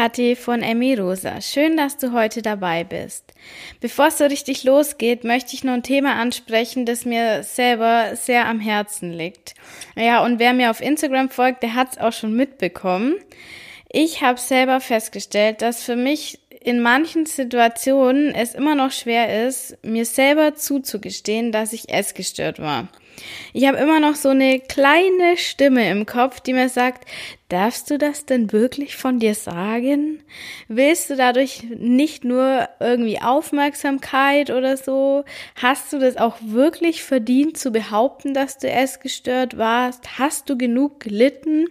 Kathi von Emi Rosa. Schön, dass du heute dabei bist. Bevor es so richtig losgeht, möchte ich noch ein Thema ansprechen, das mir selber sehr am Herzen liegt. Ja, und wer mir auf Instagram folgt, der hat es auch schon mitbekommen. Ich habe selber festgestellt, dass für mich in manchen Situationen es immer noch schwer ist, mir selber zuzugestehen, dass ich essgestört war. Ich habe immer noch so eine kleine Stimme im Kopf, die mir sagt, darfst du das denn wirklich von dir sagen? Willst du dadurch nicht nur irgendwie Aufmerksamkeit oder so? Hast du das auch wirklich verdient zu behaupten, dass du essgestört warst? Hast du genug gelitten?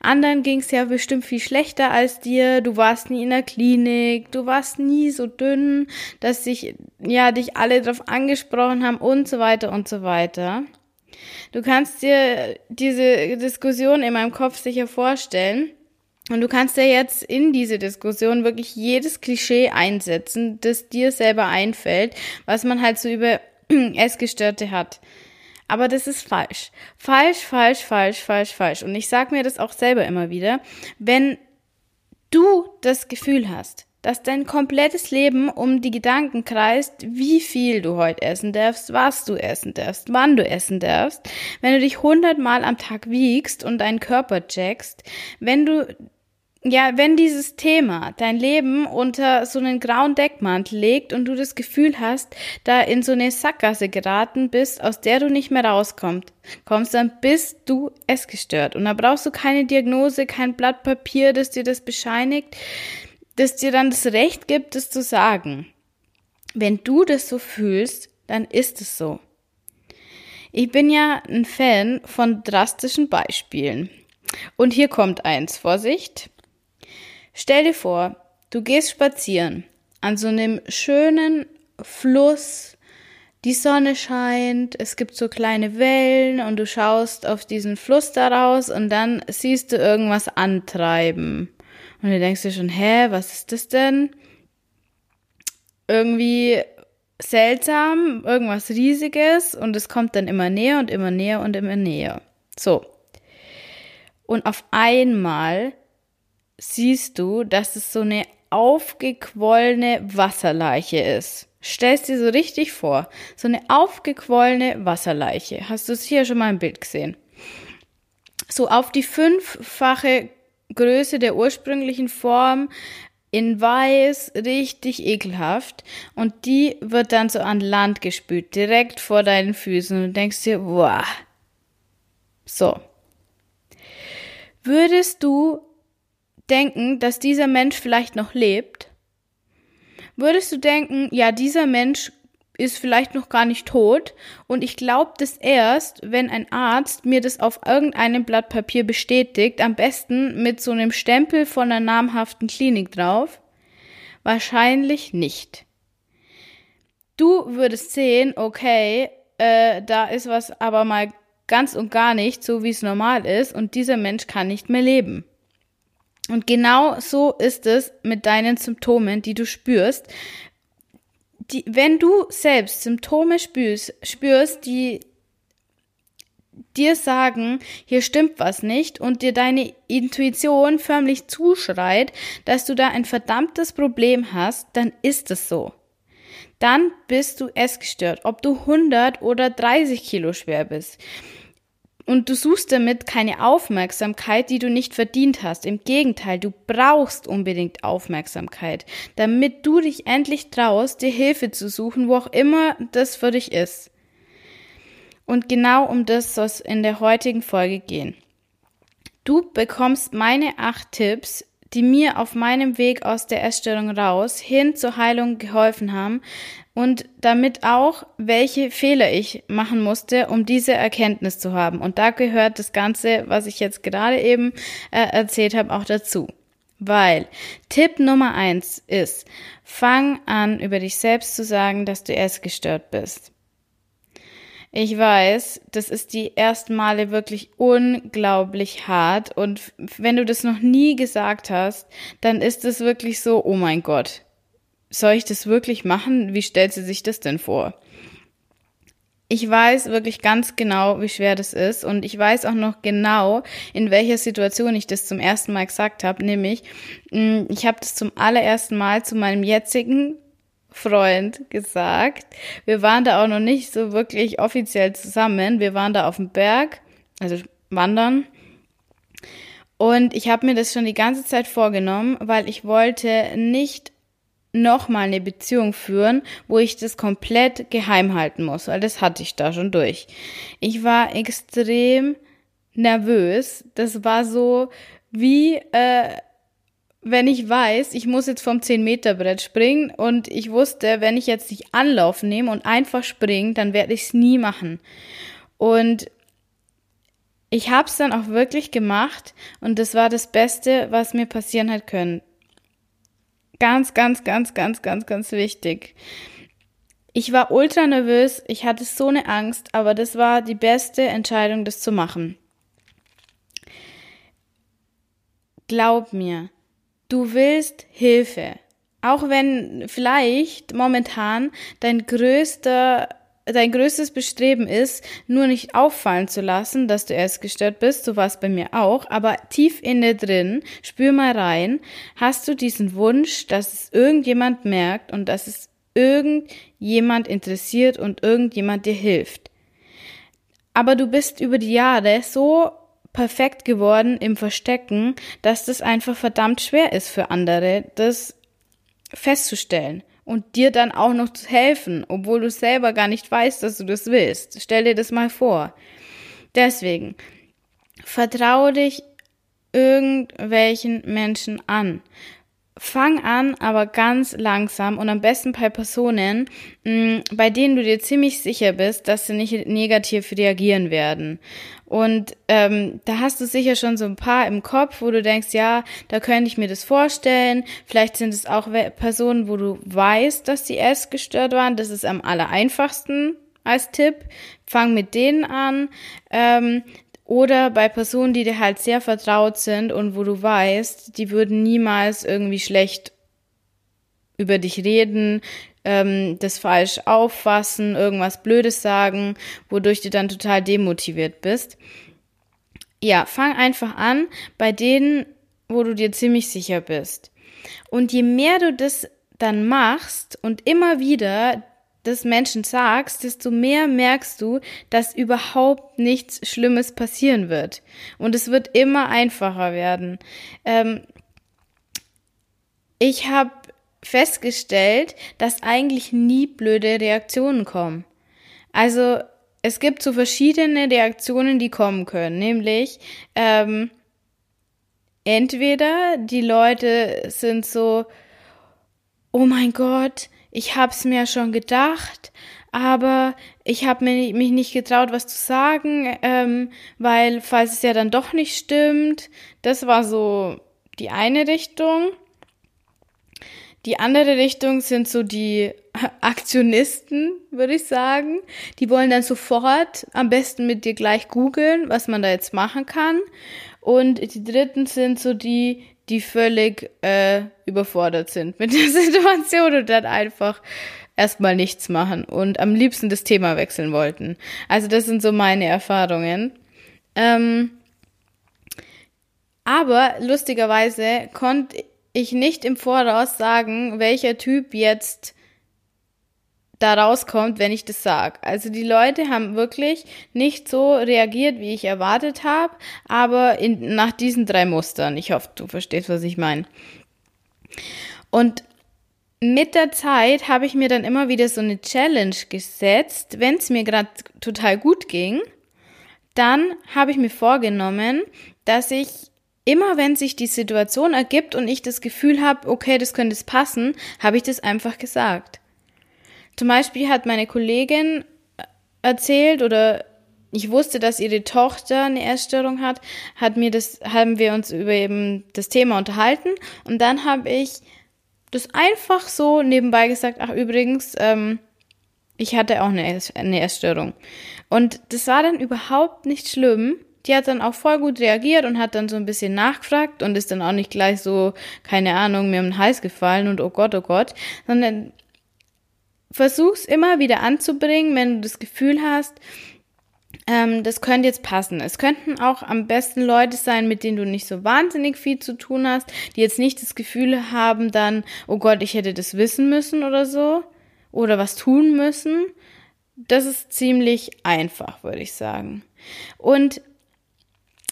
Anderen ging es ja bestimmt viel schlechter als dir. Du warst nie in der Klinik, du warst nie so dünn, dass sich ja dich alle drauf angesprochen haben und so weiter und so weiter. Du kannst dir diese Diskussion in meinem Kopf sicher vorstellen. Und du kannst dir jetzt in diese Diskussion wirklich jedes Klischee einsetzen, das dir selber einfällt, was man halt so über Essgestörte hat. Aber das ist falsch. Falsch, falsch, falsch, falsch, falsch. Und ich sag mir das auch selber immer wieder. Wenn du das Gefühl hast, dass dein komplettes Leben um die Gedanken kreist, wie viel du heute essen darfst, was du essen darfst, wann du essen darfst, wenn du dich hundertmal am Tag wiegst und deinen Körper checkst, wenn du ja, wenn dieses Thema dein Leben unter so einen grauen Deckmantel legt und du das Gefühl hast, da in so eine Sackgasse geraten bist, aus der du nicht mehr rauskommst, kommst, dann bist du essgestört. Und da brauchst du keine Diagnose, kein Blatt Papier, das dir das bescheinigt, das dir dann das Recht gibt, das zu sagen. Wenn du das so fühlst, dann ist es so. Ich bin ja ein Fan von drastischen Beispielen. Und hier kommt eins, Vorsicht. Stell dir vor, du gehst spazieren an so einem schönen Fluss, die Sonne scheint, es gibt so kleine Wellen und du schaust auf diesen Fluss daraus und dann siehst du irgendwas antreiben. Und du denkst dir schon, hä, was ist das denn? Irgendwie seltsam, irgendwas Riesiges und es kommt dann immer näher und immer näher und immer näher. So. Und auf einmal siehst du, dass es so eine aufgequollene Wasserleiche ist. Stellst dir so richtig vor, so eine aufgequollene Wasserleiche. Hast du es hier schon mal im Bild gesehen? So auf die fünffache Größe der ursprünglichen Form in weiß, richtig ekelhaft. Und die wird dann so an Land gespült, direkt vor deinen Füßen. Und denkst dir, boah. So. Würdest du denken, dass dieser Mensch vielleicht noch lebt? Würdest du denken, ja, dieser Mensch ist vielleicht noch gar nicht tot und ich glaube das erst, wenn ein Arzt mir das auf irgendeinem Blatt Papier bestätigt, am besten mit so einem Stempel von einer namhaften Klinik drauf? Wahrscheinlich nicht. Du würdest sehen, okay, äh, da ist was aber mal ganz und gar nicht so, wie es normal ist und dieser Mensch kann nicht mehr leben. Und genau so ist es mit deinen Symptomen, die du spürst. Die, wenn du selbst Symptome spürst, spürst, die dir sagen, hier stimmt was nicht und dir deine Intuition förmlich zuschreit, dass du da ein verdammtes Problem hast, dann ist es so. Dann bist du essgestört, ob du 100 oder 30 Kilo schwer bist. Und du suchst damit keine Aufmerksamkeit, die du nicht verdient hast. Im Gegenteil, du brauchst unbedingt Aufmerksamkeit, damit du dich endlich traust, dir Hilfe zu suchen, wo auch immer das für dich ist. Und genau um das soll es in der heutigen Folge gehen. Du bekommst meine acht Tipps, die mir auf meinem Weg aus der Essstörung raus hin zur Heilung geholfen haben, und damit auch, welche Fehler ich machen musste, um diese Erkenntnis zu haben. Und da gehört das Ganze, was ich jetzt gerade eben äh, erzählt habe, auch dazu. Weil Tipp Nummer eins ist, fang an, über dich selbst zu sagen, dass du erst gestört bist. Ich weiß, das ist die ersten Male wirklich unglaublich hart und wenn du das noch nie gesagt hast, dann ist es wirklich so, oh mein Gott, soll ich das wirklich machen? Wie stellt sie sich das denn vor? ich weiß wirklich ganz genau, wie schwer das ist und ich weiß auch noch genau, in welcher Situation ich das zum ersten Mal gesagt habe, nämlich mm, ich habe das zum allerersten Mal zu meinem jetzigen Freund gesagt. Wir waren da auch noch nicht so wirklich offiziell zusammen. Wir waren da auf dem Berg, also wandern. Und ich habe mir das schon die ganze Zeit vorgenommen, weil ich wollte nicht nochmal eine Beziehung führen, wo ich das komplett geheim halten muss, weil das hatte ich da schon durch. Ich war extrem nervös. Das war so wie, äh, wenn ich weiß, ich muss jetzt vom 10-Meter-Brett springen und ich wusste, wenn ich jetzt nicht Anlauf nehme und einfach springe, dann werde ich es nie machen. Und ich habe es dann auch wirklich gemacht und das war das Beste, was mir passieren hat können. Ganz, ganz, ganz, ganz, ganz, ganz wichtig. Ich war ultra nervös, ich hatte so eine Angst, aber das war die beste Entscheidung, das zu machen. Glaub mir, du willst Hilfe. Auch wenn vielleicht momentan dein größter dein größtes Bestreben ist, nur nicht auffallen zu lassen, dass du erst gestört bist, so war es bei mir auch, aber tief in dir drin, spür mal rein, hast du diesen Wunsch, dass es irgendjemand merkt und dass es irgendjemand interessiert und irgendjemand dir hilft. Aber du bist über die Jahre so perfekt geworden im Verstecken, dass das einfach verdammt schwer ist für andere, das festzustellen und dir dann auch noch zu helfen, obwohl du selber gar nicht weißt, dass du das willst. Stell dir das mal vor. Deswegen, vertraue dich irgendwelchen Menschen an. Fang an, aber ganz langsam und am besten bei Personen, mm, bei denen du dir ziemlich sicher bist, dass sie nicht negativ reagieren werden. Und ähm, da hast du sicher schon so ein paar im Kopf, wo du denkst, ja, da könnte ich mir das vorstellen. Vielleicht sind es auch Personen, wo du weißt, dass die erst gestört waren. Das ist am aller einfachsten als Tipp. Fang mit denen an. Ähm, oder bei Personen, die dir halt sehr vertraut sind und wo du weißt, die würden niemals irgendwie schlecht über dich reden, ähm, das falsch auffassen, irgendwas Blödes sagen, wodurch du dann total demotiviert bist. Ja, fang einfach an bei denen, wo du dir ziemlich sicher bist. Und je mehr du das dann machst und immer wieder des Menschen sagst, desto mehr merkst du, dass überhaupt nichts Schlimmes passieren wird. Und es wird immer einfacher werden. Ähm, ich habe festgestellt, dass eigentlich nie blöde Reaktionen kommen. Also es gibt so verschiedene Reaktionen, die kommen können, nämlich ähm, entweder die Leute sind so, oh mein Gott, ich hab's mir schon gedacht, aber ich habe mich nicht getraut, was zu sagen, ähm, weil falls es ja dann doch nicht stimmt, das war so die eine Richtung. Die andere Richtung sind so die Aktionisten, würde ich sagen. Die wollen dann sofort am besten mit dir gleich googeln, was man da jetzt machen kann. Und die dritten sind so die, die völlig äh, überfordert sind mit der Situation und dann einfach erstmal nichts machen und am liebsten das Thema wechseln wollten. Also das sind so meine Erfahrungen. Ähm, aber lustigerweise konnte ich nicht im Voraus sagen, welcher Typ jetzt da rauskommt, wenn ich das sag. Also die Leute haben wirklich nicht so reagiert, wie ich erwartet habe, aber in, nach diesen drei Mustern. Ich hoffe, du verstehst, was ich meine. Und mit der Zeit habe ich mir dann immer wieder so eine Challenge gesetzt, wenn es mir gerade total gut ging, dann habe ich mir vorgenommen, dass ich immer wenn sich die Situation ergibt und ich das Gefühl habe, okay, das könnte es passen, habe ich das einfach gesagt. Zum Beispiel hat meine Kollegin erzählt oder ich wusste, dass ihre Tochter eine Essstörung hat, hat mir das, haben wir uns über eben das Thema unterhalten und dann habe ich das einfach so nebenbei gesagt, ach übrigens, ähm, ich hatte auch eine, Essstörung. Und das war dann überhaupt nicht schlimm, die hat dann auch voll gut reagiert und hat dann so ein bisschen nachgefragt und ist dann auch nicht gleich so, keine Ahnung, mir um den Hals gefallen und oh Gott, oh Gott, sondern versuch's immer wieder anzubringen, wenn du das Gefühl hast, ähm, das könnte jetzt passen. Es könnten auch am besten Leute sein, mit denen du nicht so wahnsinnig viel zu tun hast, die jetzt nicht das Gefühl haben, dann, oh Gott, ich hätte das wissen müssen oder so oder was tun müssen. Das ist ziemlich einfach, würde ich sagen. Und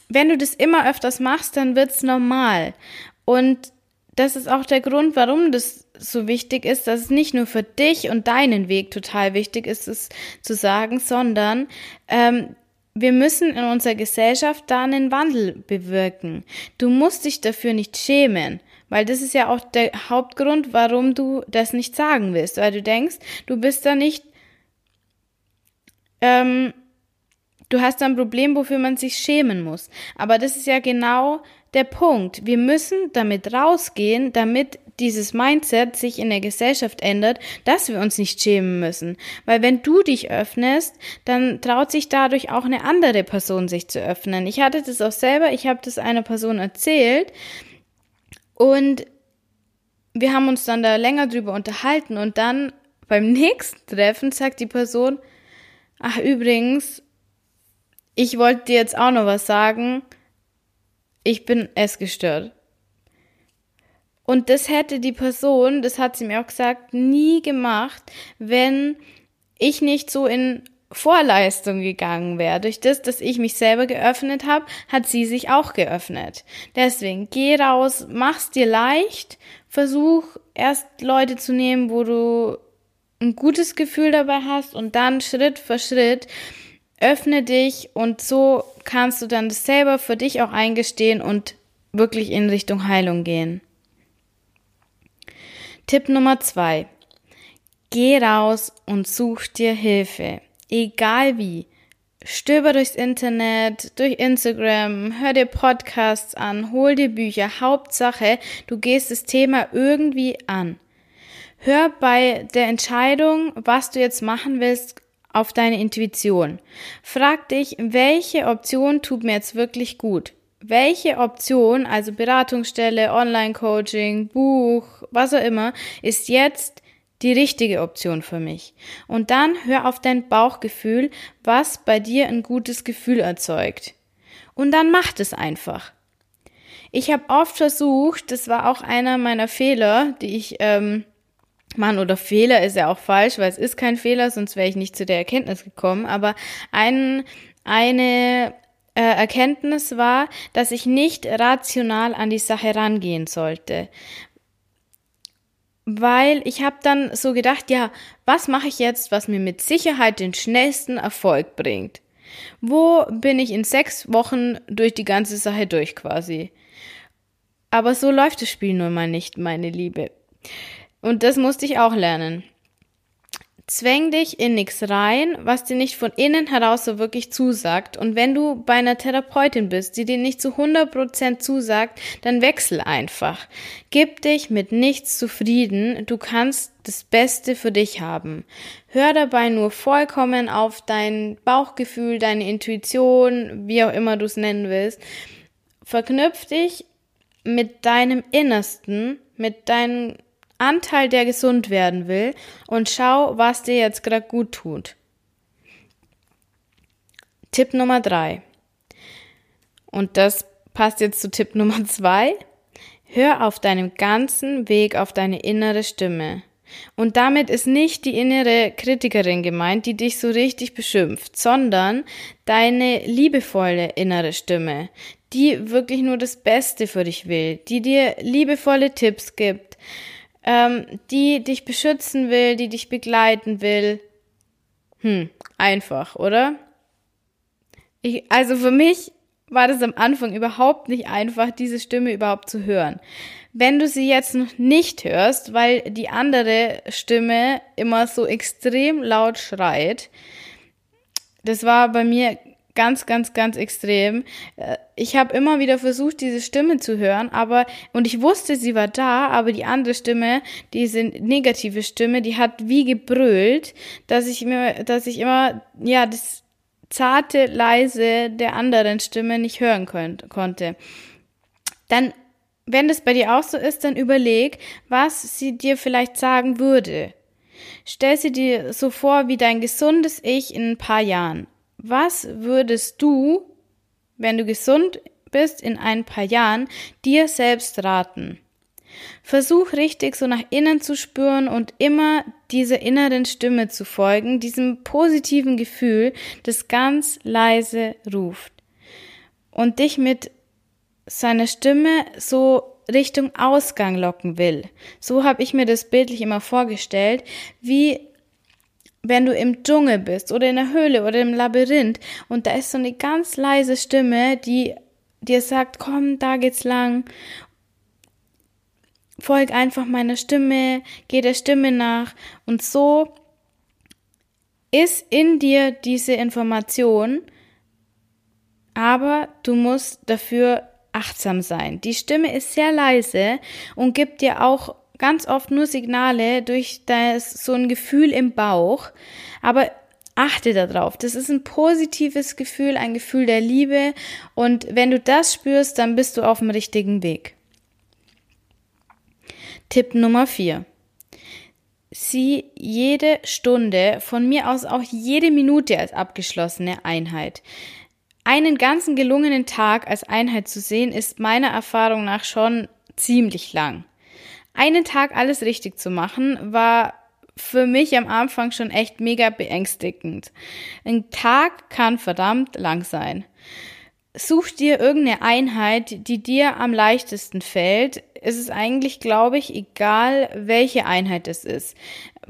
wenn du das immer öfters machst, dann wird's normal. Und das ist auch der Grund, warum das so wichtig ist, dass es nicht nur für dich und deinen Weg total wichtig ist, es zu sagen, sondern ähm, wir müssen in unserer Gesellschaft da einen Wandel bewirken. Du musst dich dafür nicht schämen, weil das ist ja auch der Hauptgrund, warum du das nicht sagen willst, weil du denkst, du bist da nicht, ähm, du hast ein Problem, wofür man sich schämen muss. Aber das ist ja genau der Punkt. Wir müssen damit rausgehen, damit dieses Mindset sich in der Gesellschaft ändert, dass wir uns nicht schämen müssen. Weil wenn du dich öffnest, dann traut sich dadurch auch eine andere Person sich zu öffnen. Ich hatte das auch selber, ich habe das einer Person erzählt und wir haben uns dann da länger drüber unterhalten und dann beim nächsten Treffen sagt die Person, ach übrigens, ich wollte dir jetzt auch noch was sagen, ich bin essgestört. Und das hätte die Person, das hat sie mir auch gesagt, nie gemacht, wenn ich nicht so in Vorleistung gegangen wäre. Durch das, dass ich mich selber geöffnet habe, hat sie sich auch geöffnet. Deswegen geh raus, mach's dir leicht, versuch erst Leute zu nehmen, wo du ein gutes Gefühl dabei hast und dann Schritt für Schritt öffne dich und so kannst du dann das selber für dich auch eingestehen und wirklich in Richtung Heilung gehen. Tipp Nummer zwei. Geh raus und such dir Hilfe. Egal wie. Stöber durchs Internet, durch Instagram, hör dir Podcasts an, hol dir Bücher. Hauptsache, du gehst das Thema irgendwie an. Hör bei der Entscheidung, was du jetzt machen willst, auf deine Intuition. Frag dich, welche Option tut mir jetzt wirklich gut? welche Option, also Beratungsstelle, Online-Coaching, Buch, was auch immer, ist jetzt die richtige Option für mich. Und dann hör auf dein Bauchgefühl, was bei dir ein gutes Gefühl erzeugt. Und dann mach es einfach. Ich habe oft versucht, das war auch einer meiner Fehler, die ich, ähm, Mann, oder Fehler ist ja auch falsch, weil es ist kein Fehler, sonst wäre ich nicht zu der Erkenntnis gekommen. Aber ein, eine äh, Erkenntnis war, dass ich nicht rational an die Sache rangehen sollte. Weil ich habe dann so gedacht, ja, was mache ich jetzt, was mir mit Sicherheit den schnellsten Erfolg bringt? Wo bin ich in sechs Wochen durch die ganze Sache durch quasi? Aber so läuft das Spiel nun mal nicht, meine Liebe. Und das musste ich auch lernen. Zwäng dich in nichts rein, was dir nicht von innen heraus so wirklich zusagt. Und wenn du bei einer Therapeutin bist, die dir nicht zu 100% zusagt, dann wechsel einfach. Gib dich mit nichts zufrieden. Du kannst das Beste für dich haben. Hör dabei nur vollkommen auf dein Bauchgefühl, deine Intuition, wie auch immer du es nennen willst. Verknüpf dich mit deinem Innersten, mit deinen Anteil, der gesund werden will und schau, was dir jetzt gerade gut tut. Tipp Nummer drei. Und das passt jetzt zu Tipp Nummer zwei. Hör auf deinem ganzen Weg auf deine innere Stimme. Und damit ist nicht die innere Kritikerin gemeint, die dich so richtig beschimpft, sondern deine liebevolle innere Stimme, die wirklich nur das Beste für dich will, die dir liebevolle Tipps gibt, ähm, die dich beschützen will, die dich begleiten will. Hm, einfach, oder? Ich, also für mich war das am Anfang überhaupt nicht einfach, diese Stimme überhaupt zu hören. Wenn du sie jetzt noch nicht hörst, weil die andere Stimme immer so extrem laut schreit, das war bei mir ganz, ganz, ganz extrem. Äh, ich habe immer wieder versucht, diese Stimme zu hören, aber und ich wusste, sie war da, aber die andere Stimme, diese negative Stimme, die hat wie gebrüllt, dass ich mir, dass ich immer ja das zarte, leise der anderen Stimme nicht hören könnt, konnte. Dann, wenn das bei dir auch so ist, dann überleg, was sie dir vielleicht sagen würde. Stell sie dir so vor wie dein gesundes Ich in ein paar Jahren. Was würdest du, wenn du gesund bist, in ein paar Jahren dir selbst raten? Versuch richtig so nach innen zu spüren und immer dieser inneren Stimme zu folgen, diesem positiven Gefühl, das ganz leise ruft und dich mit seiner Stimme so Richtung Ausgang locken will. So habe ich mir das bildlich immer vorgestellt, wie wenn du im Dschungel bist oder in der Höhle oder im Labyrinth und da ist so eine ganz leise Stimme, die dir sagt, komm, da geht's lang. Folg einfach meiner Stimme, geh der Stimme nach und so ist in dir diese Information, aber du musst dafür achtsam sein. Die Stimme ist sehr leise und gibt dir auch ganz oft nur Signale durch das, so ein Gefühl im Bauch. Aber achte darauf. Das ist ein positives Gefühl, ein Gefühl der Liebe. Und wenn du das spürst, dann bist du auf dem richtigen Weg. Tipp Nummer vier: Sieh jede Stunde, von mir aus auch jede Minute als abgeschlossene Einheit. Einen ganzen gelungenen Tag als Einheit zu sehen, ist meiner Erfahrung nach schon ziemlich lang. Einen Tag alles richtig zu machen, war für mich am Anfang schon echt mega beängstigend. Ein Tag kann verdammt lang sein. Such dir irgendeine Einheit, die dir am leichtesten fällt. Es ist eigentlich, glaube ich, egal, welche Einheit es ist.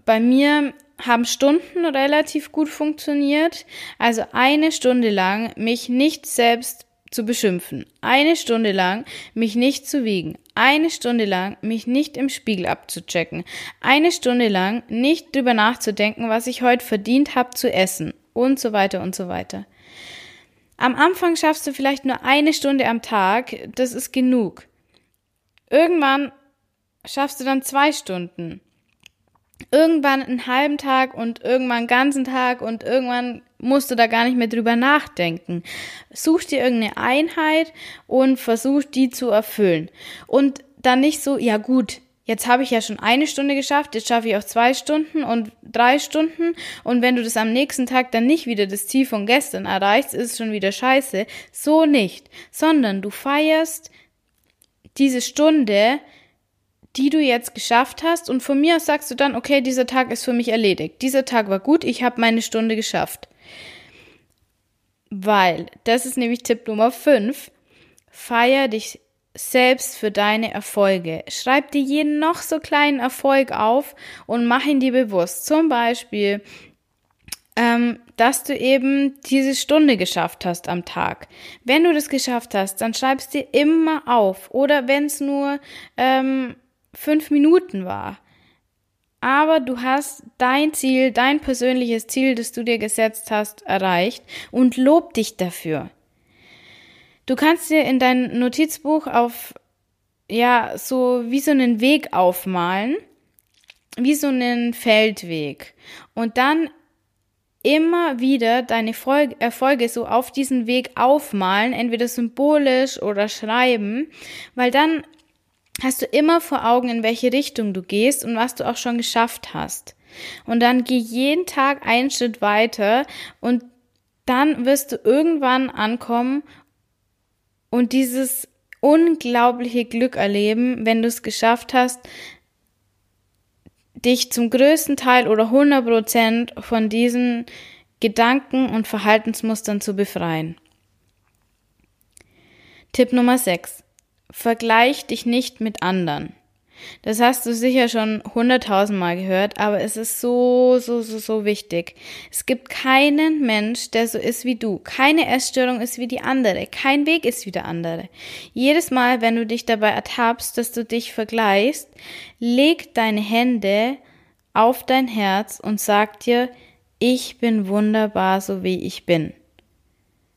Bei mir haben Stunden relativ gut funktioniert. Also eine Stunde lang mich nicht selbst zu beschimpfen, eine Stunde lang mich nicht zu wiegen, eine Stunde lang mich nicht im Spiegel abzuchecken, eine Stunde lang nicht drüber nachzudenken, was ich heute verdient habe zu essen. Und so weiter und so weiter. Am Anfang schaffst du vielleicht nur eine Stunde am Tag, das ist genug. Irgendwann schaffst du dann zwei Stunden. Irgendwann einen halben Tag und irgendwann einen ganzen Tag und irgendwann musst du da gar nicht mehr drüber nachdenken. Such dir irgendeine Einheit und versuch die zu erfüllen. Und dann nicht so, ja gut, jetzt habe ich ja schon eine Stunde geschafft, jetzt schaffe ich auch zwei Stunden und drei Stunden und wenn du das am nächsten Tag dann nicht wieder das Ziel von gestern erreichst, ist es schon wieder scheiße. So nicht, sondern du feierst diese Stunde, die du jetzt geschafft hast und von mir aus sagst du dann, okay, dieser Tag ist für mich erledigt. Dieser Tag war gut, ich habe meine Stunde geschafft. Weil, das ist nämlich Tipp Nummer 5, feier dich selbst für deine Erfolge. Schreib dir jeden noch so kleinen Erfolg auf und mach ihn dir bewusst. Zum Beispiel, ähm, dass du eben diese Stunde geschafft hast am Tag. Wenn du das geschafft hast, dann schreibst dir immer auf. Oder wenn es nur ähm, fünf Minuten war. Aber du hast dein Ziel, dein persönliches Ziel, das du dir gesetzt hast, erreicht und lob dich dafür. Du kannst dir in dein Notizbuch auf, ja, so wie so einen Weg aufmalen, wie so einen Feldweg. Und dann immer wieder deine Erfolge so auf diesen Weg aufmalen, entweder symbolisch oder schreiben, weil dann hast du immer vor Augen, in welche Richtung du gehst und was du auch schon geschafft hast. Und dann geh jeden Tag einen Schritt weiter und dann wirst du irgendwann ankommen und dieses unglaubliche Glück erleben, wenn du es geschafft hast, dich zum größten Teil oder 100 Prozent von diesen Gedanken und Verhaltensmustern zu befreien. Tipp Nummer 6. Vergleich dich nicht mit anderen. Das hast du sicher schon hunderttausendmal gehört, aber es ist so, so, so, so wichtig. Es gibt keinen Mensch, der so ist wie du. Keine Essstörung ist wie die andere. Kein Weg ist wie der andere. Jedes Mal, wenn du dich dabei ertappst, dass du dich vergleichst, leg deine Hände auf dein Herz und sag dir, ich bin wunderbar, so wie ich bin.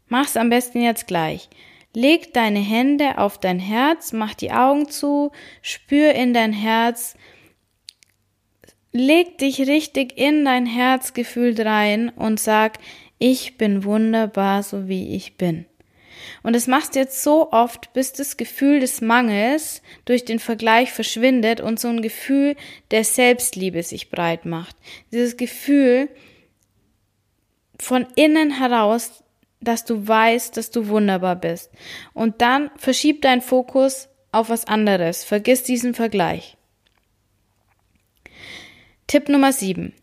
Mach's am besten jetzt gleich. Leg deine Hände auf dein Herz, mach die Augen zu, spür in dein Herz, leg dich richtig in dein Herzgefühl rein und sag, ich bin wunderbar, so wie ich bin. Und das machst du jetzt so oft, bis das Gefühl des Mangels durch den Vergleich verschwindet und so ein Gefühl der Selbstliebe sich breit macht. Dieses Gefühl von innen heraus, dass du weißt, dass du wunderbar bist. Und dann verschieb deinen Fokus auf was anderes. Vergiss diesen Vergleich. Tipp Nummer 7.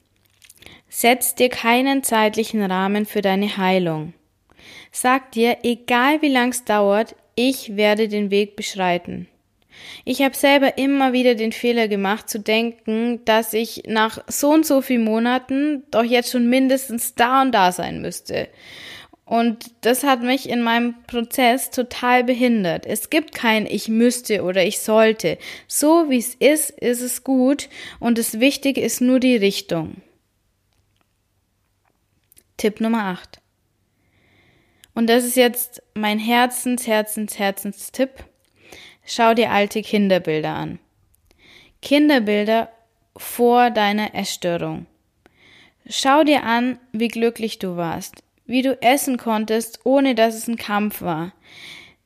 Setz dir keinen zeitlichen Rahmen für deine Heilung. Sag dir, egal wie lang es dauert, ich werde den Weg beschreiten. Ich habe selber immer wieder den Fehler gemacht zu denken, dass ich nach so und so vielen Monaten doch jetzt schon mindestens da und da sein müsste. Und das hat mich in meinem Prozess total behindert. Es gibt kein ich müsste oder ich sollte. So wie es ist, ist es gut und das Wichtige ist nur die Richtung. Tipp Nummer 8. Und das ist jetzt mein Herzens, Herzens, Herzenstipp. Schau dir alte Kinderbilder an. Kinderbilder vor deiner Essstörung. Schau dir an, wie glücklich du warst, wie du essen konntest, ohne dass es ein Kampf war.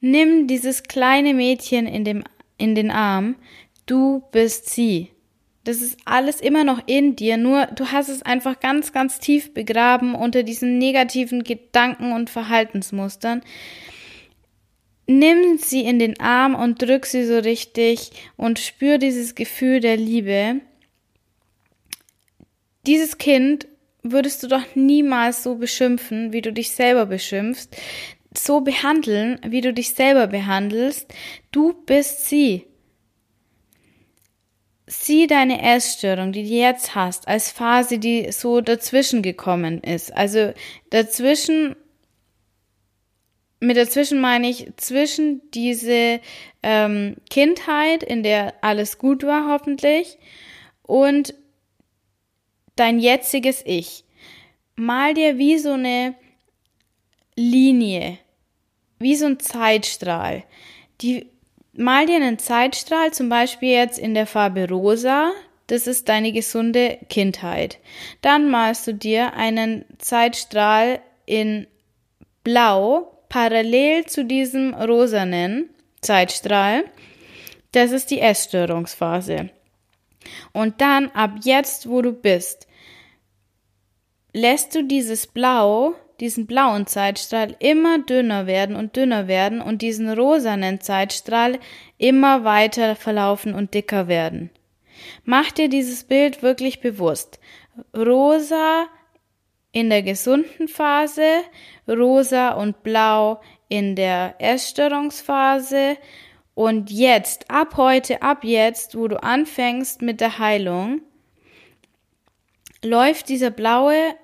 Nimm dieses kleine Mädchen in, dem, in den Arm, du bist sie. Das ist alles immer noch in dir, nur du hast es einfach ganz, ganz tief begraben unter diesen negativen Gedanken und Verhaltensmustern. Nimm sie in den Arm und drück sie so richtig und spür dieses Gefühl der Liebe. Dieses Kind würdest du doch niemals so beschimpfen, wie du dich selber beschimpfst, so behandeln, wie du dich selber behandelst. Du bist sie sieh deine Essstörung, die du jetzt hast, als Phase, die so dazwischen gekommen ist. Also dazwischen, mit dazwischen meine ich zwischen diese ähm, Kindheit, in der alles gut war hoffentlich, und dein jetziges Ich. Mal dir wie so eine Linie, wie so ein Zeitstrahl, die Mal dir einen Zeitstrahl, zum Beispiel jetzt in der Farbe rosa, das ist deine gesunde Kindheit. Dann malst du dir einen Zeitstrahl in blau, parallel zu diesem rosanen Zeitstrahl. Das ist die Essstörungsphase. Und dann ab jetzt, wo du bist, lässt du dieses Blau diesen blauen Zeitstrahl immer dünner werden und dünner werden und diesen rosanen Zeitstrahl immer weiter verlaufen und dicker werden. Mach dir dieses Bild wirklich bewusst. Rosa in der gesunden Phase, rosa und blau in der Essstörungsphase und jetzt, ab heute, ab jetzt, wo du anfängst mit der Heilung, läuft dieser blaue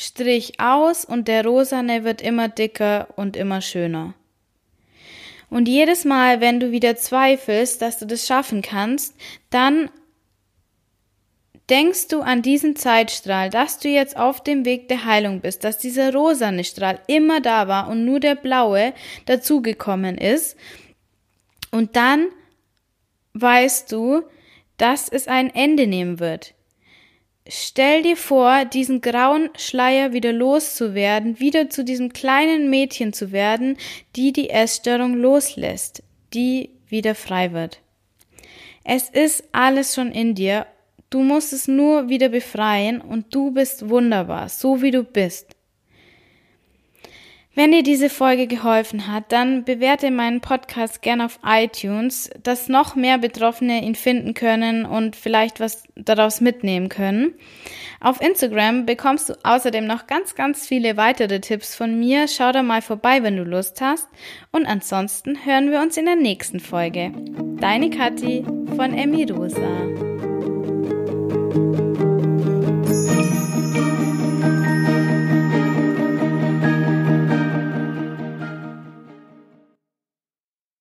Strich aus und der rosane wird immer dicker und immer schöner. Und jedes Mal, wenn du wieder zweifelst, dass du das schaffen kannst, dann denkst du an diesen Zeitstrahl, dass du jetzt auf dem Weg der Heilung bist, dass dieser rosane Strahl immer da war und nur der blaue dazugekommen ist. Und dann weißt du, dass es ein Ende nehmen wird. Stell dir vor, diesen grauen Schleier wieder loszuwerden, wieder zu diesem kleinen Mädchen zu werden, die die Essstörung loslässt, die wieder frei wird. Es ist alles schon in dir, du musst es nur wieder befreien und du bist wunderbar, so wie du bist. Wenn dir diese Folge geholfen hat, dann bewerte meinen Podcast gern auf iTunes, dass noch mehr Betroffene ihn finden können und vielleicht was daraus mitnehmen können. Auf Instagram bekommst du außerdem noch ganz, ganz viele weitere Tipps von mir. Schau da mal vorbei, wenn du Lust hast. Und ansonsten hören wir uns in der nächsten Folge. Deine Kathi von Emirosa.